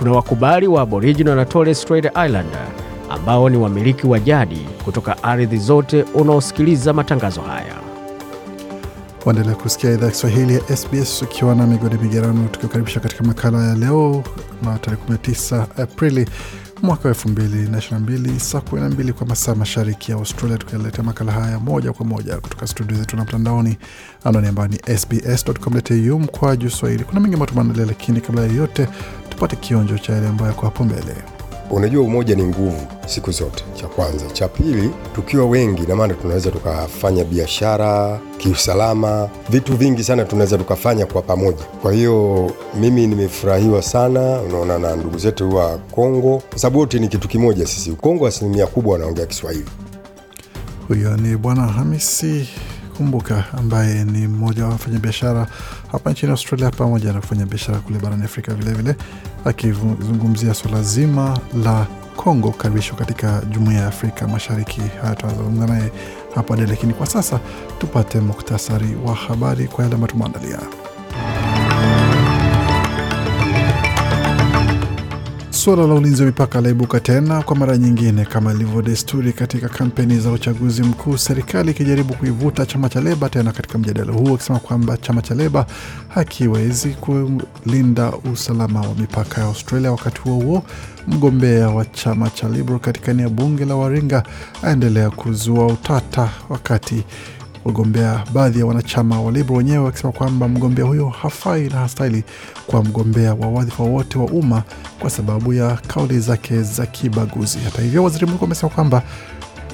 tuna wakubali wa Aboriginal na Torres Strait Islander ambao ni wamiliki wa jadi kutoka ardhi zote unaosikiliza matangazo haya. Waendelea kusikia idhaa Kiswahili ya SBS ukiwa na migodi migerano, tukiwakaribisha katika makala ya leo na tarehe 19 Aprili mwaka wa 2022 saa 12 kwa masaa mashariki ya Australia, tukiletea makala haya moja kwa moja kutoka studio zetu na mtandaoni, anwani ambayo ni sbs.com.au mkwaju swahili. Kuna mengi ambayo tumeandalia, lakini kabla ya yote tupate kionjo cha yale ambayo yako hapo mbele. Unajua, umoja ni nguvu siku zote, cha kwanza. Cha pili, tukiwa wengi, na maana tunaweza tukafanya biashara kiusalama, vitu vingi sana tunaweza tukafanya kwa pamoja. Kwa hiyo mimi nimefurahiwa sana, unaona, na ndugu zetu wa Kongo, kwa sababu wote ni kitu kimoja. Sisi Kongo asilimia kubwa wanaongea Kiswahili. Huyo ni Bwana Hamisi Kumbuka ambaye ni mmoja wa wafanyabiashara hapa nchini Australia pamoja na kufanya biashara kule barani Afrika vilevile, akizungumzia swala zima la Kongo karibishwa katika jumuiya ya Afrika Mashariki. Haya tutazungumza naye hapo baadaye, lakini kwa sasa tupate muktasari wa habari kwa yale ambayo tumeandalia. Suala la ulinzi wa mipaka laibuka tena kwa mara nyingine, kama ilivyo desturi katika kampeni za uchaguzi mkuu, serikali ikijaribu kuivuta chama cha Leba tena katika mjadala huo, akisema kwamba chama cha Leba hakiwezi kulinda usalama wa mipaka ya Australia. Wakati huo huo, mgombea wa chama cha Liberal katika eneo bunge la Waringa aendelea kuzua utata wakati wagombea baadhi ya wanachama wa Liberal wenyewe wakisema kwamba mgombea huyo hafai na hastahili kwa mgombea wa wadhifa wote wa umma kwa sababu ya kauli zake za kibaguzi. Hata hivyo, waziri mkuu amesema kwamba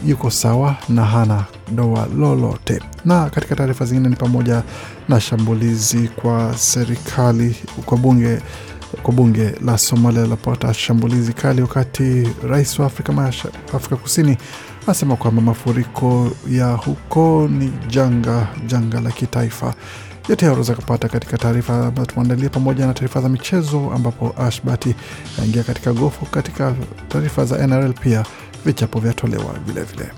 yuko sawa na hana doa lolote. Na katika taarifa zingine ni pamoja na shambulizi kwa serikali kwa bunge kwa bunge la Somalia linapata shambulizi kali, wakati rais wa Afrika, Afrika Kusini anasema kwamba mafuriko ya huko ni janga janga la kitaifa. Yote hayo unaweza kupata katika taarifa ambayo tumeandalia pamoja na taarifa za michezo, ambapo Ashbati aingia katika gofu. Katika taarifa za NRL pia vichapo vyatolewa vilevile.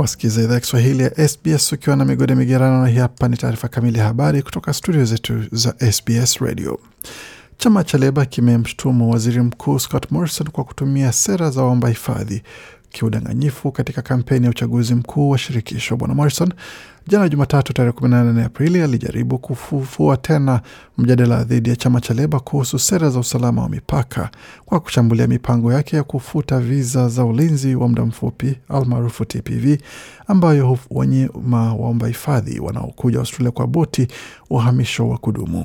Wasikiza idhaa Kiswahili ya SBS ukiwa na migode migerano, na hii hapa ni taarifa kamili ya habari kutoka studio zetu za SBS Radio. Chama cha Leba kimemshutumu waziri mkuu Scott Morrison kwa kutumia sera za waomba hifadhi kiudanganyifu katika kampeni ya uchaguzi mkuu wa shirikisho. Bwana Morrison jana Jumatatu tarehe 18 Aprili alijaribu kufufua tena mjadala dhidi ya chama cha Leba kuhusu sera za usalama wa mipaka kwa kushambulia mipango yake ya kufuta viza za ulinzi wa muda mfupi almaarufu TPV ambayo wanyima waomba hifadhi wanaokuja Australia kwa boti uhamisho wa kudumu.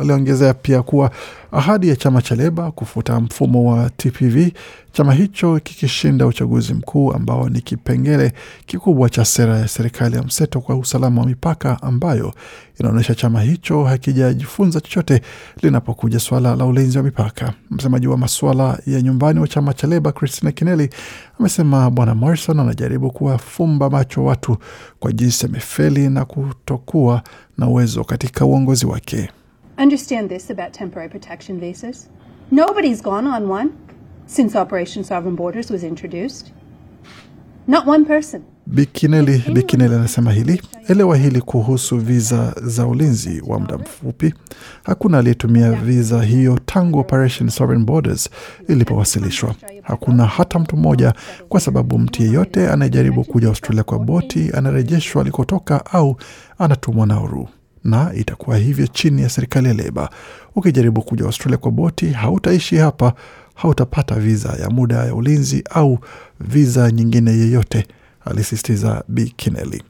Aliongezea pia kuwa ahadi ya chama cha Leba kufuta mfumo wa TPV, chama hicho kikishinda uchaguzi mkuu ambao ni kipengele kikubwa cha sera ya serikali ya mseto kwa usalama wa mipaka, ambayo inaonyesha chama hicho hakijajifunza chochote linapokuja swala la ulinzi wa mipaka. Msemaji wa masuala ya nyumbani wa chama cha Leba Christina Kinelli amesema Bwana Morrison anajaribu kuwafumba macho watu kwa jinsi amefeli na kutokuwa na uwezo katika uongozi wake. Understand this about temporary protection visas. Nobody's gone on one since Operation Sovereign Borders was introduced. Not one person. Bikineli Bikineli anasema hili, elewa hili kuhusu viza za ulinzi wa muda mfupi. Hakuna aliyetumia viza hiyo tangu Operation Sovereign Borders ilipowasilishwa. Hakuna hata mtu mmoja, kwa sababu mtu yeyote anayejaribu kuja Australia kwa boti anarejeshwa alikotoka au anatumwa Nauru na itakuwa hivyo chini ya serikali ya Leba. Ukijaribu kuja Australia kwa boti, hautaishi hapa, hautapata viza ya muda ya ulinzi au viza nyingine yeyote, alisisitiza B Kineli.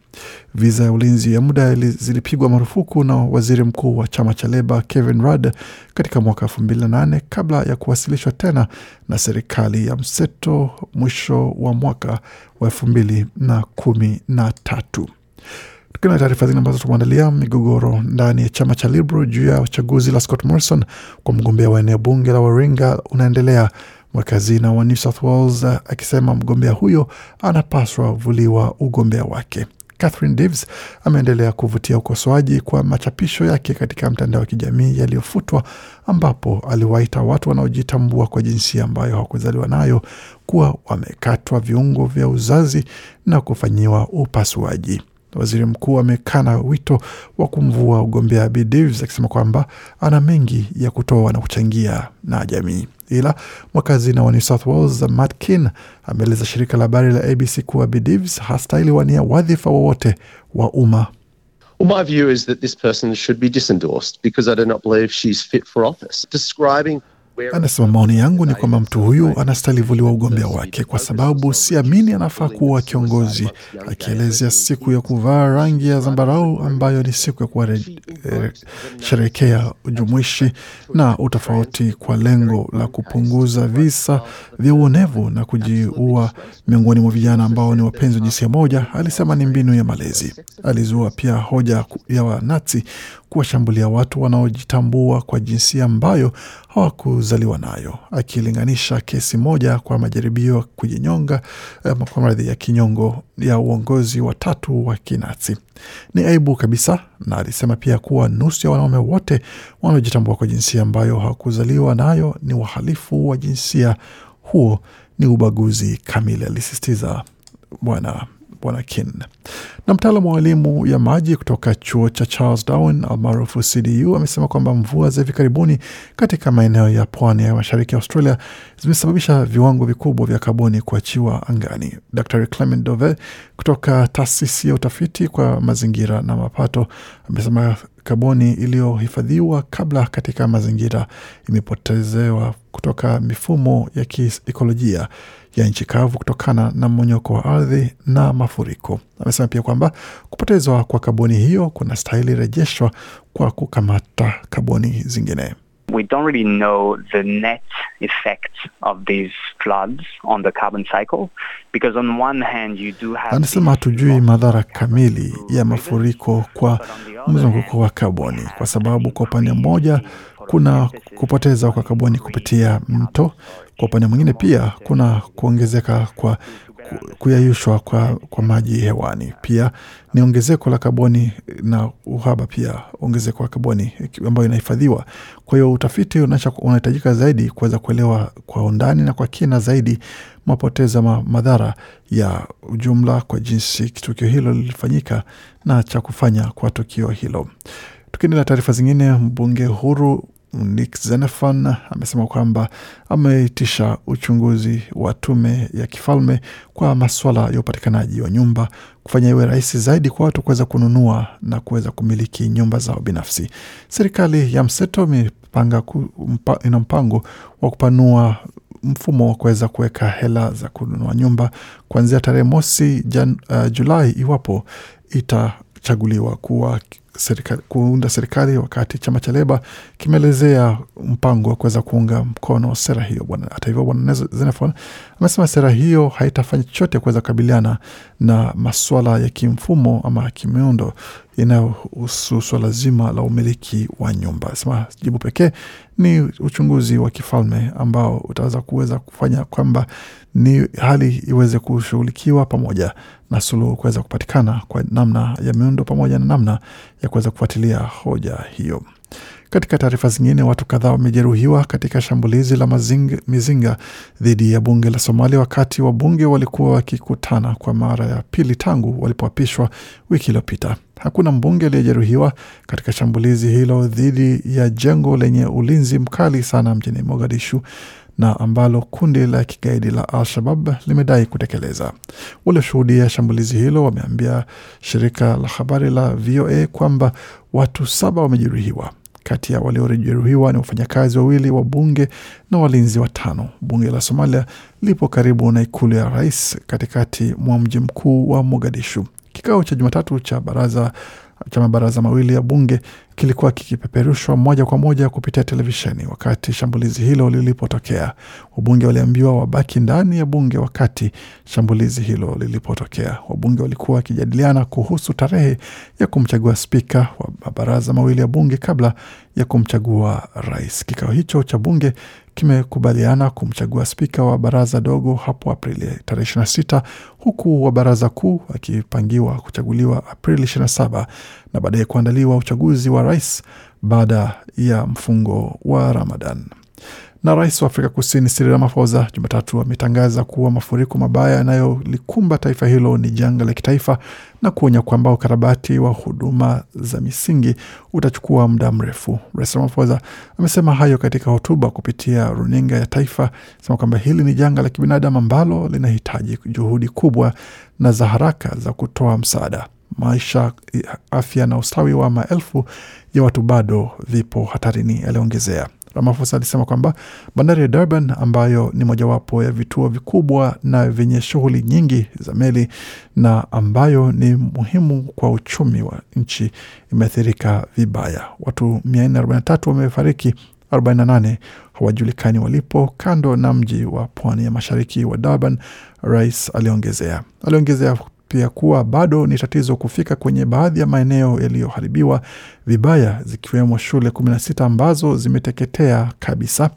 Viza ya ulinzi ya muda zilipigwa marufuku na waziri mkuu wa chama cha Leba Kevin Rudd katika mwaka 2008 kabla ya kuwasilishwa tena na serikali ya mseto mwisho wa mwaka wa 2013. Tukiwa na taarifa zingine ambazo tumeandalia, migogoro ndani ya chama cha Liberal juu ya uchaguzi la Scott Morrison kwa mgombea wa eneo bunge la Waringa unaendelea, mwakazina wa New South Wales akisema mgombea huyo anapaswa vuliwa ugombea wake. Catherine Davis ameendelea kuvutia ukosoaji kwa machapisho yake katika mtandao wa kijamii yaliyofutwa, ambapo aliwaita watu wanaojitambua kwa jinsia ambayo hawakuzaliwa nayo kuwa wamekatwa viungo vya uzazi na kufanyiwa upasuaji. Waziri mkuu amekana wito wa kumvua ugombea Bi Davis akisema kwamba ana mengi ya kutoa na kuchangia na jamii. Ila mwakazina wa New South Wales Matt Kean ameeleza shirika la habari la ABC kuwa Bi Davis hastahili wania wadhifa wowote wa umma. Well, my view is that this person should be disendorsed because I do not believe she's fit for office. Describing Anasema maoni yangu ni kwamba mtu huyu anastahili vuliwa ugombea wake kwa sababu siamini anafaa kuwa kiongozi, akielezea siku ya kuvaa rangi ya zambarau ambayo ni siku ya kusherehekea ujumuishi na utofauti kwa lengo la kupunguza visa vya uonevu na kujiua miongoni mwa vijana ambao ni wapenzi wa jinsia moja. Alisema ni mbinu ya malezi. Alizua pia hoja ya Wanazi kuwashambulia watu wanaojitambua kwa jinsia ambayo hawakuzaliwa nayo, akilinganisha kesi moja kwa majaribio ya kujinyonga kwa maradhi ya kinyongo ya uongozi watatu wa Kinazi. Ni aibu kabisa, na alisema pia kuwa nusu ya wanaume wote wanaojitambua kwa jinsia ambayo hawakuzaliwa nayo ni wahalifu wa jinsia. Huo ni ubaguzi kamili, alisisitiza bwana Bwana Kin. Na mtaalamu wa elimu ya maji kutoka chuo cha Charles Darwin almaarufu CDU amesema kwamba mvua za hivi karibuni katika maeneo ya pwani ya mashariki ya Australia zimesababisha viwango vikubwa vya kaboni kuachiwa angani. Dr Clement Dove kutoka taasisi ya utafiti kwa mazingira na mapato amesema kaboni iliyohifadhiwa kabla katika mazingira imepotezewa kutoka mifumo ya kiikolojia ya nchi kavu kutokana na mmonyoko wa ardhi na mafuriko. Amesema pia kwamba kupotezwa kwa kaboni hiyo kuna stahili rejeshwa kwa kukamata kaboni zingine. We don't really know the net effect of these floods on the carbon cycle because on one hand you do have Anasema hatujui madhara kamili ya mafuriko kwa mzunguko wa kaboni, kwa sababu kwa upande mmoja kuna kupoteza kwa kaboni kupitia mto, kwa upande mwingine pia kuna kuongezeka kwa kuyayushwa kwa, kwa maji hewani. Pia ni ongezeko la kaboni na uhaba, pia ongezeko la kaboni ambayo inahifadhiwa. Kwa hiyo utafiti unahitajika zaidi kuweza kuelewa kwa undani na kwa kina zaidi mapoteza ma, madhara ya ujumla kwa jinsi tukio hilo lilifanyika na cha kufanya kwa tukio hilo. Tukiendelea taarifa zingine, mbunge huru Nick Xenophon amesema kwamba ameitisha uchunguzi wa tume ya kifalme kwa maswala ya upatikanaji wa nyumba kufanya iwe rahisi zaidi kwa watu kuweza kununua na kuweza kumiliki nyumba zao binafsi. Serikali ya mseto imepanga mpa, ina mpango wa kupanua mfumo wa kuweza kuweka hela za kununua nyumba kuanzia tarehe mosi jan, uh, Julai iwapo itachaguliwa kuwa serikali, kuunda serikali wakati chama cha Leba kimeelezea mpango wa kuweza kuunga mkono sera hiyo. Hata hivyo, bwana Xenophon amesema sera hiyo haitafanya chochote kuweza kukabiliana na maswala ya kimfumo ama kimiundo inayohusu swala zima la umiliki wa nyumba. Sema jibu pekee ni uchunguzi wa kifalme ambao utaweza kuweza kufanya kwamba ni hali iweze kushughulikiwa pamoja na suluhu kuweza kupatikana kwa namna ya miundo pamoja na namna ya kuweza kufuatilia hoja hiyo. Katika taarifa zingine, watu kadhaa wamejeruhiwa katika shambulizi la mazinga, mizinga dhidi ya bunge la Somalia wakati wabunge walikuwa wakikutana kwa mara ya pili tangu walipoapishwa wiki iliyopita. Hakuna mbunge aliyejeruhiwa katika shambulizi hilo dhidi ya jengo lenye ulinzi mkali sana mjini Mogadishu na ambalo kundi la kigaidi la Al-Shabab limedai kutekeleza. Walioshuhudia shambulizi hilo wameambia shirika la habari la VOA kwamba watu saba wamejeruhiwa. Kati ya waliojeruhiwa ni wafanyakazi wawili wa bunge na walinzi watano. Bunge la Somalia lipo karibu na ikulu ya rais katikati mwa mji mkuu wa Mogadishu. Kikao cha Jumatatu cha baraza cha mabaraza mawili ya bunge kilikuwa kikipeperushwa moja kwa moja kupitia televisheni wakati shambulizi hilo lilipotokea. Wabunge waliambiwa wabaki ndani ya bunge wakati shambulizi hilo lilipotokea. Wabunge walikuwa wakijadiliana kuhusu tarehe ya kumchagua spika wa mabaraza mawili ya bunge kabla ya kumchagua rais. Kikao hicho cha bunge kimekubaliana kumchagua spika wa baraza dogo hapo Aprili tarehe 26 huku wa baraza kuu akipangiwa kuchaguliwa Aprili 27 na baadaye kuandaliwa uchaguzi wa rais baada ya mfungo wa Ramadan. Na rais wa Afrika Kusini Cyril Ramaphosa Jumatatu ametangaza kuwa mafuriko mabaya yanayolikumba taifa hilo ni janga la kitaifa na kuonya kwamba ukarabati wa huduma za misingi utachukua muda mrefu. Rais Ramaphosa amesema hayo katika hotuba kupitia runinga ya taifa, sema kwamba hili ni janga la kibinadamu ambalo linahitaji juhudi kubwa na za haraka za kutoa msaada. Maisha, afya na ustawi wa maelfu ya watu bado vipo hatarini, aliongezea. Ramaphosa alisema kwamba bandari ya Durban ambayo ni mojawapo ya vituo vikubwa na vyenye shughuli nyingi za meli na ambayo ni muhimu kwa uchumi wa nchi imeathirika vibaya. Watu 443 wamefariki, 48 hawajulikani walipo kando na mji wa pwani ya mashariki wa Durban, rais aliongezea. Aliongezea pia kuwa bado ni tatizo kufika kwenye baadhi ya maeneo yaliyoharibiwa vibaya zikiwemo shule 16 ambazo zimeteketea kabisa.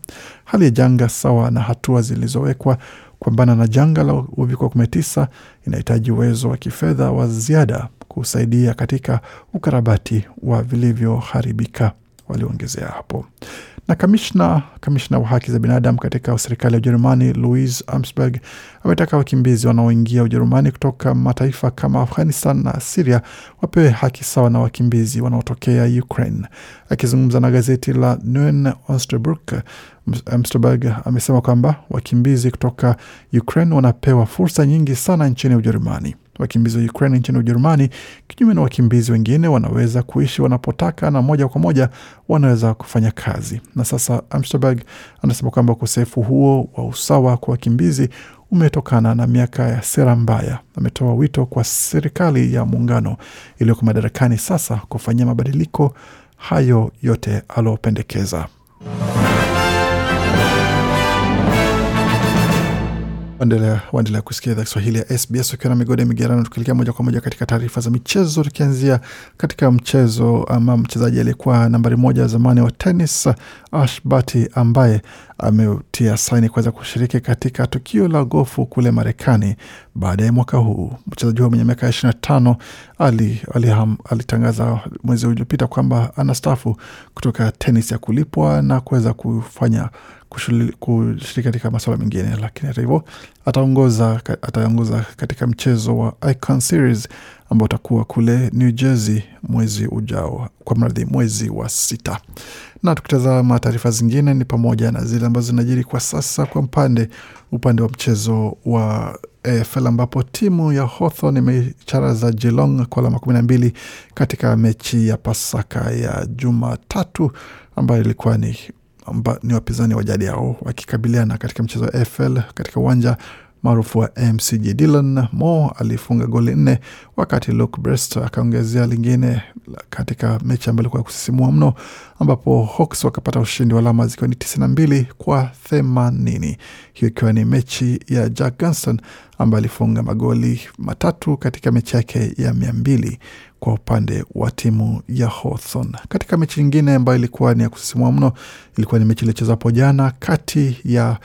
Hali ya janga sawa na hatua zilizowekwa kupambana na janga la uviko 19 inahitaji uwezo wa kifedha wa ziada kusaidia katika ukarabati wa vilivyoharibika, waliongezea hapo na kamishna kamishna wa haki za binadamu katika serikali ya Ujerumani Louis Amsberg ametaka wakimbizi wanaoingia Ujerumani kutoka mataifa kama Afghanistan na Siria wapewe haki sawa na wakimbizi wanaotokea Ukraine. Akizungumza na gazeti la Neuen Osterburg, Amsterberg amesema kwamba wakimbizi kutoka Ukraine wanapewa fursa nyingi sana nchini Ujerumani. Wakimbizi wa Ukraine nchini Ujerumani, kinyume na wakimbizi wengine, wanaweza kuishi wanapotaka na moja kwa moja wanaweza kufanya kazi. Na sasa Amsterberg anasema kwamba ukosefu huo wa usawa kwa wakimbizi umetokana na miaka ya sera mbaya. Ametoa wito kwa serikali ya muungano iliyoko madarakani sasa kufanyia mabadiliko hayo yote aliopendekeza. Waendelea kusikia idhaa Kiswahili ya SBS ukiwa na migode migerano, tukielekea moja kwa moja katika taarifa za michezo, tukianzia katika mchezo ama mchezaji aliyekuwa nambari moja zamani wa tenis Ash Barty ambaye ametia saini kuweza kushiriki katika tukio la gofu kule Marekani baada ya mwaka huu. Mchezaji huyo mwenye miaka ishirini na tano alitangaza ali, ali mwezi uliopita kwamba anastaafu kutoka tenis ya kulipwa na kuweza kufanya kushiriki katika masuala mengine, lakini hata hivyo ataongoza ataongoza katika mchezo wa Icon Series ambao utakuwa kule New Jersey mwezi ujao, kwa mradhi mwezi wa sita. Na tukitazama taarifa zingine ni pamoja na zile ambazo zinajiri kwa sasa kwa mpande upande wa mchezo wa AFL ambapo timu ya Hawthorn imeicharaza Geelong kwa alama kumi na mbili katika mechi ya Pasaka ya Jumatatu ambayo ilikuwa ni amba, ni wapinzani wa jadi hao wakikabiliana katika mchezo wa AFL katika uwanja maarufu wa MCG. Dylan Moore alifunga goli nne wakati Luke Brest akaongezea lingine katika mechi ambayo ilikuwa ya kusisimua mno, ambapo Hawks wakapata ushindi wa alama zikiwa ni tisini na mbili kwa themanini, hiyo ikiwa ni mechi ya Jack Gunston ambaye alifunga magoli matatu katika mechi yake ya mia mbili kwa upande wa timu ya Hawthorn. Katika mechi nyingine ambayo ilikuwa ni ya kusisimua mno, ilikuwa ni mechi iliyochezwa hapo jana kati ya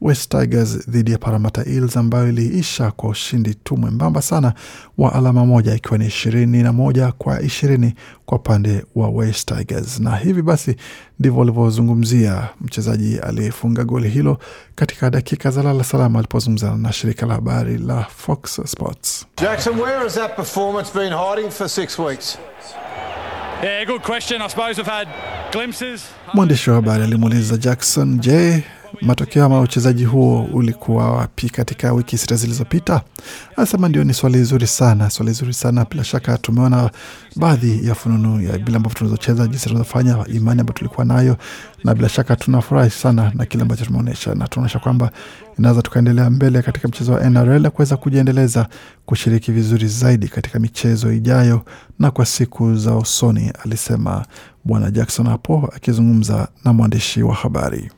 West Tigers dhidi ya Parramatta Eels ambayo iliisha kwa ushindi tu mwembamba sana wa alama moja ikiwa ni ishirini na moja kwa ishirini kwa upande wa West Tigers. Na hivi basi ndivyo walivyozungumzia mchezaji aliyefunga goli hilo katika dakika za lala salama alipozungumza na shirika la habari la Fox Sports. Jackson, where has that performance been hiding for six weeks? Mwandishi wa habari alimuuliza Jackson, je, matokeo ama uchezaji huo ulikuwa wapi katika wiki sita zilizopita? Anasema ndio, ni swali zuri sana, swali zuri sana. Bila shaka tumeona baadhi ya fununu ya vile ambavyo tunazocheza, jinsi tunazofanya, imani ambayo tulikuwa nayo, na bila shaka tunafurahi sana na kile ambacho tumeonyesha, na tunaonyesha kwamba inaweza tukaendelea mbele katika mchezo wa NRL kuweza kujiendeleza kushiriki vizuri zaidi katika michezo ijayo na kwa siku za usoni, alisema Bwana Jackson hapo akizungumza na mwandishi wa habari.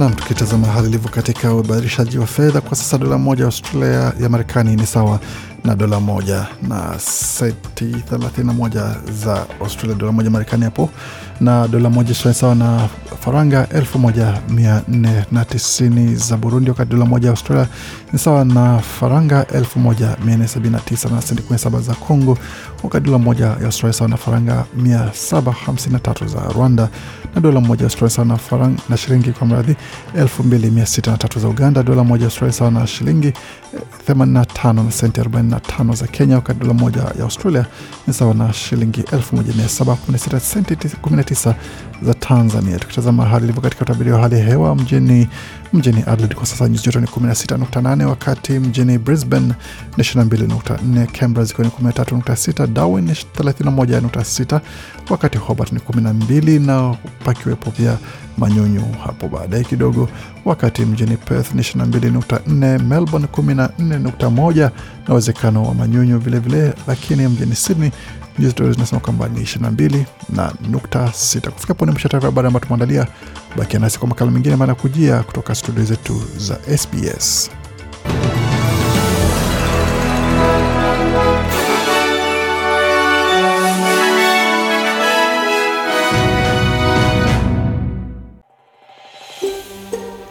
Nam, tukitazama hali ilivyo katika ubadilishaji wa fedha kwa sasa, dola moja ya Australia ya Marekani ni sawa na dola moja na senti 31 za Australia, dola moja Marekani hapo, na dola moja Australia sawa na faranga 1490 za Burundi, wakati dola moja Australia ni sawa na faranga 1479 na senti 17 za Congo, wakati dola moja ya Australia sawa na faranga 753 za Rwanda, na dola moja Australia sawa na faranga na shilingi kwa mradhi 2603 za Uganda, dola moja Australia sawa na shilingi 85 na senti 45 za Kenya, wakati dola moja ya Australia ni sawa na shilingi 1716 senti 19 za Tanzania. Tukitazama hali ilivyo katika utabiri wa hali ya hewa mjini mjini Adelaide kwa sasa nyuzi joto ni 16.8, wakati mjini Brisbane ni 22.4, Canberra zikiwa ni 13.6, Darwin ni 31.6, wakati Hobart ni 12 na pakiwepo pia manyunyu hapo baadaye kidogo, wakati mjini Perth ni 22.4, Melbourne 14.1 na uwezekano wa manyunyu vilevile, lakini mjini Sydney nyuzi joto zinasema kwamba ni 22 na nukta sita. Kufika pone mwisho taarifa habari ambayo tumeandalia. Bakia nasi kwa makala mengine maana kujia kutoka studio zetu za SBS.